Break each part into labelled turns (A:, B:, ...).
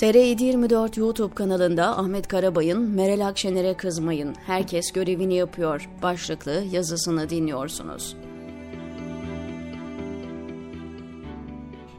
A: TR724 YouTube kanalında Ahmet Karabay'ın Meral Akşener'e kızmayın, herkes görevini yapıyor başlıklı yazısını dinliyorsunuz.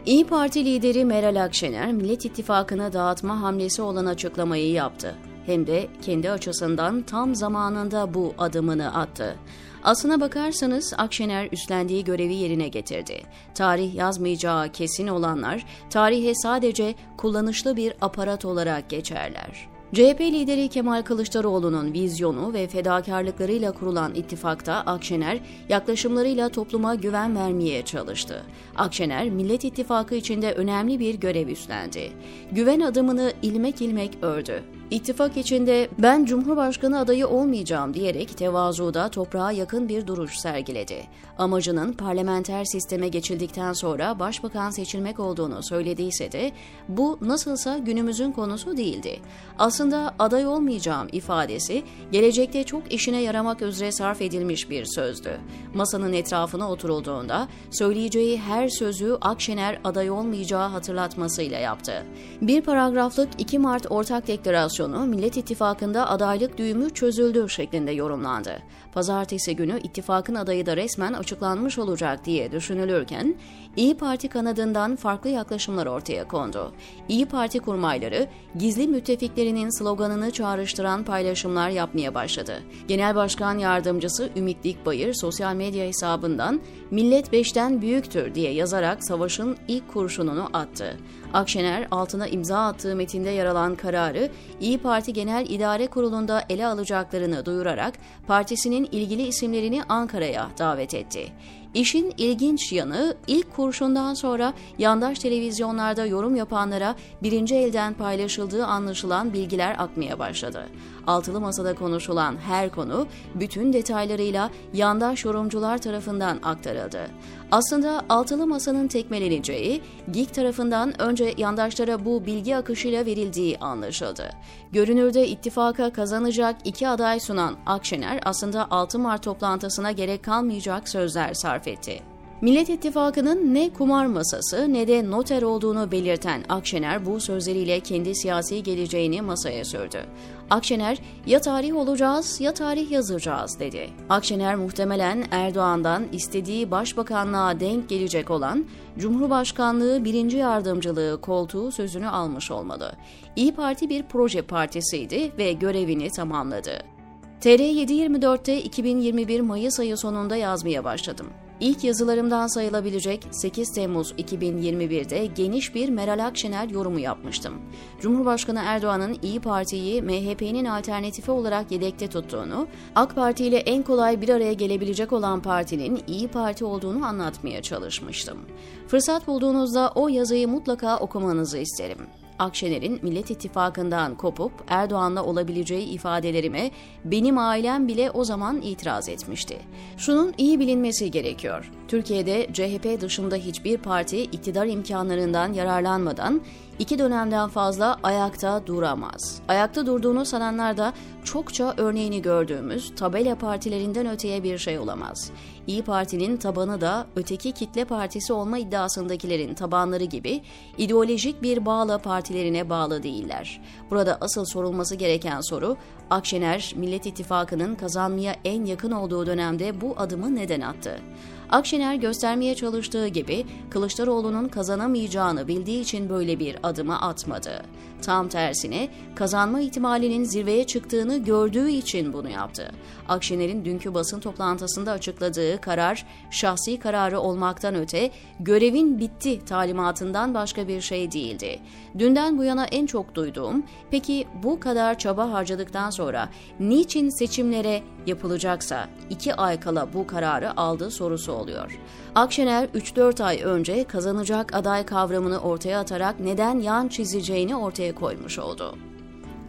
A: İyi Parti lideri Meral Akşener, Millet İttifakı'na dağıtma hamlesi olan açıklamayı yaptı. Hem de kendi açısından tam zamanında bu adımını attı. Aslına bakarsanız Akşener üstlendiği görevi yerine getirdi. Tarih yazmayacağı kesin olanlar tarihe sadece kullanışlı bir aparat olarak geçerler. CHP lideri Kemal Kılıçdaroğlu'nun vizyonu ve fedakarlıklarıyla kurulan ittifakta Akşener yaklaşımlarıyla topluma güven vermeye çalıştı. Akşener Millet İttifakı içinde önemli bir görev üstlendi. Güven adımını ilmek ilmek ördü. İttifak içinde ben Cumhurbaşkanı adayı olmayacağım diyerek tevazuda toprağa yakın bir duruş sergiledi. Amacının parlamenter sisteme geçildikten sonra başbakan seçilmek olduğunu söylediyse de bu nasılsa günümüzün konusu değildi. Aslında aday olmayacağım ifadesi gelecekte çok işine yaramak üzere sarf edilmiş bir sözdü. Masanın etrafına oturulduğunda söyleyeceği her sözü Akşener aday olmayacağı hatırlatmasıyla yaptı. Bir paragraflık 2 Mart ortak deklarasyon operasyonu Millet İttifakı'nda adaylık düğümü çözüldü şeklinde yorumlandı. Pazartesi günü ittifakın adayı da resmen açıklanmış olacak diye düşünülürken İyi Parti kanadından farklı yaklaşımlar ortaya kondu. İyi Parti kurmayları gizli müttefiklerinin sloganını çağrıştıran paylaşımlar yapmaya başladı. Genel Başkan Yardımcısı Ümit Dikbayır sosyal medya hesabından "Millet beşten büyüktür" diye yazarak savaşın ilk kurşununu attı. Akşener altına imza attığı metinde yer alan kararı İyi Parti Genel İdare Kurulu'nda ele alacaklarını duyurarak partisinin ilgili isimlerini Ankara'ya davet etti. İşin ilginç yanı ilk kurşundan sonra yandaş televizyonlarda yorum yapanlara birinci elden paylaşıldığı anlaşılan bilgiler akmaya başladı. Altılı Masa'da konuşulan her konu bütün detaylarıyla yandaş yorumcular tarafından aktarıldı. Aslında Altılı Masa'nın tekmeleneceği, GİK tarafından önce yandaşlara bu bilgi akışıyla verildiği anlaşıldı. Görünürde ittifaka kazanacak iki aday sunan Akşener aslında 6 Mart toplantısına gerek kalmayacak sözler sarf etti. Millet İttifakı'nın ne kumar masası ne de noter olduğunu belirten Akşener bu sözleriyle kendi siyasi geleceğini masaya sürdü. Akşener ya tarih olacağız ya tarih yazacağız dedi. Akşener muhtemelen Erdoğan'dan istediği başbakanlığa denk gelecek olan Cumhurbaşkanlığı birinci yardımcılığı koltuğu sözünü almış olmalı. İyi Parti bir proje partisiydi ve görevini tamamladı. TR724'te 2021 Mayıs ayı sonunda yazmaya başladım. İlk yazılarımdan sayılabilecek 8 Temmuz 2021'de geniş bir Meral Akşener yorumu yapmıştım. Cumhurbaşkanı Erdoğan'ın İyi Parti'yi MHP'nin alternatifi olarak yedekte tuttuğunu, AK Parti ile en kolay bir araya gelebilecek olan partinin İyi Parti olduğunu anlatmaya çalışmıştım. Fırsat bulduğunuzda o yazıyı mutlaka okumanızı isterim. Akşener'in Millet İttifakı'ndan kopup Erdoğan'la olabileceği ifadelerime benim ailem bile o zaman itiraz etmişti. Şunun iyi bilinmesi gerekiyor. Türkiye'de CHP dışında hiçbir parti iktidar imkanlarından yararlanmadan iki dönemden fazla ayakta duramaz. Ayakta durduğunu sananlar da çokça örneğini gördüğümüz tabela partilerinden öteye bir şey olamaz. İyi Parti'nin tabanı da öteki kitle partisi olma iddiasındakilerin tabanları gibi ideolojik bir bağla partilerine bağlı değiller. Burada asıl sorulması gereken soru Akşener Millet İttifakı'nın kazanmaya en yakın olduğu dönemde bu adımı neden attı? Akşener göstermeye çalıştığı gibi Kılıçdaroğlu'nun kazanamayacağını bildiği için böyle bir adımı atmadı. Tam tersine kazanma ihtimalinin zirveye çıktığını gördüğü için bunu yaptı. Akşener'in dünkü basın toplantısında açıkladığı karar şahsi kararı olmaktan öte görevin bitti talimatından başka bir şey değildi. Dünden bu yana en çok duyduğum peki bu kadar çaba harcadıktan sonra niçin seçimlere yapılacaksa iki ay kala bu kararı aldı sorusu oluyor. Akşener 3-4 ay önce kazanacak aday kavramını ortaya atarak neden yan çizeceğini ortaya koymuş oldu.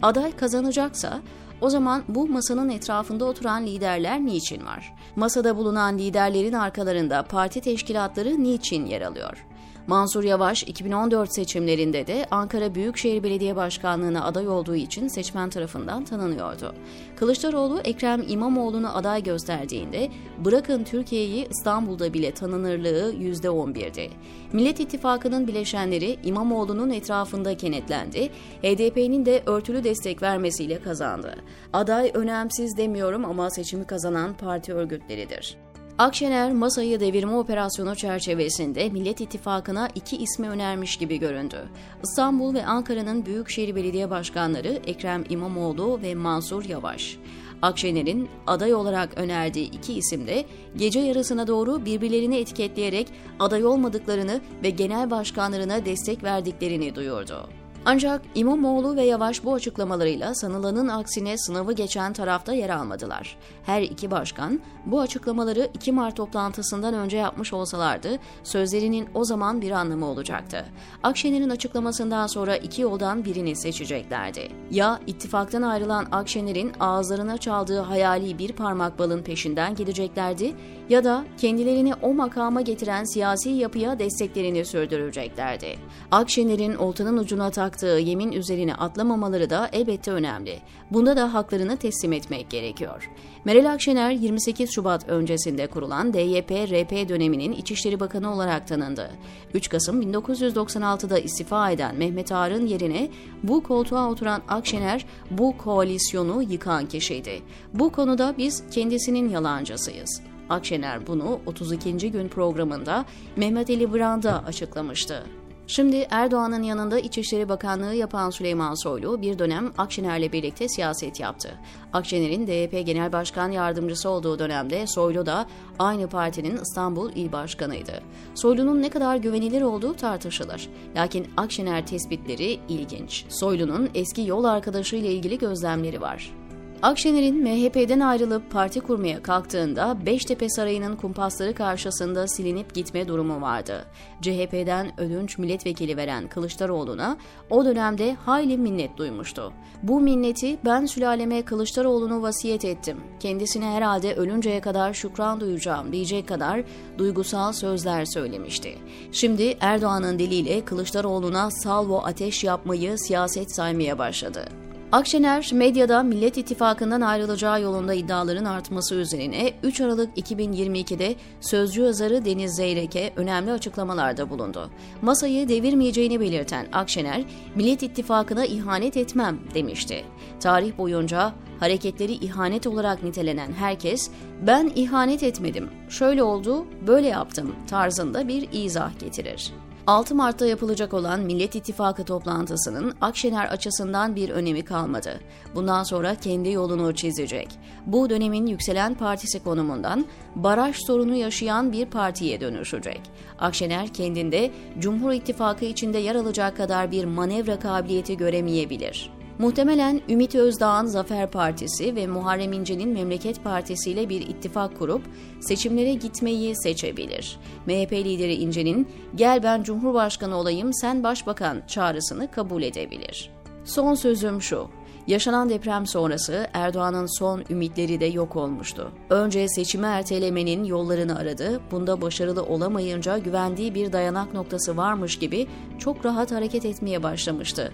A: Aday kazanacaksa o zaman bu masanın etrafında oturan liderler niçin var? Masada bulunan liderlerin arkalarında parti teşkilatları niçin yer alıyor? Mansur Yavaş 2014 seçimlerinde de Ankara Büyükşehir Belediye Başkanlığı'na aday olduğu için seçmen tarafından tanınıyordu. Kılıçdaroğlu Ekrem İmamoğlu'nu aday gösterdiğinde bırakın Türkiye'yi İstanbul'da bile tanınırlığı %11'di. Millet İttifakı'nın bileşenleri İmamoğlu'nun etrafında kenetlendi. HDP'nin de örtülü destek vermesiyle kazandı. Aday önemsiz demiyorum ama seçimi kazanan parti örgütleridir. Akşener masayı devirme operasyonu çerçevesinde Millet İttifakı'na iki ismi önermiş gibi göründü. İstanbul ve Ankara'nın Büyükşehir Belediye Başkanları Ekrem İmamoğlu ve Mansur Yavaş. Akşener'in aday olarak önerdiği iki isim de gece yarısına doğru birbirlerini etiketleyerek aday olmadıklarını ve genel başkanlarına destek verdiklerini duyurdu. Ancak İmamoğlu ve Yavaş bu açıklamalarıyla sanılanın aksine sınavı geçen tarafta yer almadılar. Her iki başkan bu açıklamaları 2 Mart toplantısından önce yapmış olsalardı sözlerinin o zaman bir anlamı olacaktı. Akşener'in açıklamasından sonra iki yoldan birini seçeceklerdi. Ya ittifaktan ayrılan Akşener'in ağızlarına çaldığı hayali bir parmak balın peşinden gideceklerdi ya da kendilerini o makama getiren siyasi yapıya desteklerini sürdüreceklerdi. Akşener'in oltanın ucuna taktığı yemin üzerine atlamamaları da elbette önemli. Bunda da haklarını teslim etmek gerekiyor. Meral Akşener 28 Şubat öncesinde kurulan DYP-RP döneminin İçişleri Bakanı olarak tanındı. 3 Kasım 1996'da istifa eden Mehmet Ağar'ın yerine bu koltuğa oturan Akşener bu koalisyonu yıkan kişiydi. Bu konuda biz kendisinin yalancısıyız. Akşener bunu 32. gün programında Mehmet Ali Brand'a açıklamıştı. Şimdi Erdoğan'ın yanında İçişleri Bakanlığı yapan Süleyman Soylu bir dönem Akşener'le birlikte siyaset yaptı. Akşener'in DYP Genel Başkan Yardımcısı olduğu dönemde Soylu da aynı partinin İstanbul İl Başkanıydı. Soylu'nun ne kadar güvenilir olduğu tartışılır. Lakin Akşener tespitleri ilginç. Soylu'nun eski yol arkadaşı ile ilgili gözlemleri var. Akşener'in MHP'den ayrılıp parti kurmaya kalktığında Beştepe Sarayı'nın kumpasları karşısında silinip gitme durumu vardı. CHP'den ödünç milletvekili veren Kılıçdaroğlu'na o dönemde hayli minnet duymuştu. Bu minneti ben sülaleme Kılıçdaroğlu'nu vasiyet ettim. Kendisine herhalde ölünceye kadar şükran duyacağım diyecek kadar duygusal sözler söylemişti. Şimdi Erdoğan'ın diliyle Kılıçdaroğlu'na salvo ateş yapmayı siyaset saymaya başladı. Akşener, medyada Millet İttifakı'ndan ayrılacağı yolunda iddiaların artması üzerine 3 Aralık 2022'de sözcü yazarı Deniz Zeyrek'e önemli açıklamalarda bulundu. Masayı devirmeyeceğini belirten Akşener, Millet İttifakı'na ihanet etmem demişti. Tarih boyunca hareketleri ihanet olarak nitelenen herkes, ben ihanet etmedim, şöyle oldu, böyle yaptım tarzında bir izah getirir. 6 Mart'ta yapılacak olan Millet İttifakı toplantısının Akşener açısından bir önemi kalmadı. Bundan sonra kendi yolunu çizecek. Bu dönemin yükselen partisi konumundan baraj sorunu yaşayan bir partiye dönüşecek. Akşener kendinde Cumhur İttifakı içinde yer alacak kadar bir manevra kabiliyeti göremeyebilir. Muhtemelen Ümit Özdağ'ın Zafer Partisi ve Muharrem İnce'nin Memleket Partisi ile bir ittifak kurup seçimlere gitmeyi seçebilir. MHP lideri İnce'nin gel ben Cumhurbaşkanı olayım sen başbakan çağrısını kabul edebilir. Son sözüm şu. Yaşanan deprem sonrası Erdoğan'ın son ümitleri de yok olmuştu. Önce seçimi ertelemenin yollarını aradı. Bunda başarılı olamayınca güvendiği bir dayanak noktası varmış gibi çok rahat hareket etmeye başlamıştı.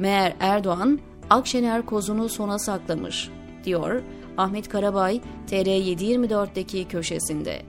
A: Meğer Erdoğan Akşener kozunu sona saklamış, diyor Ahmet Karabay TR724'deki köşesinde.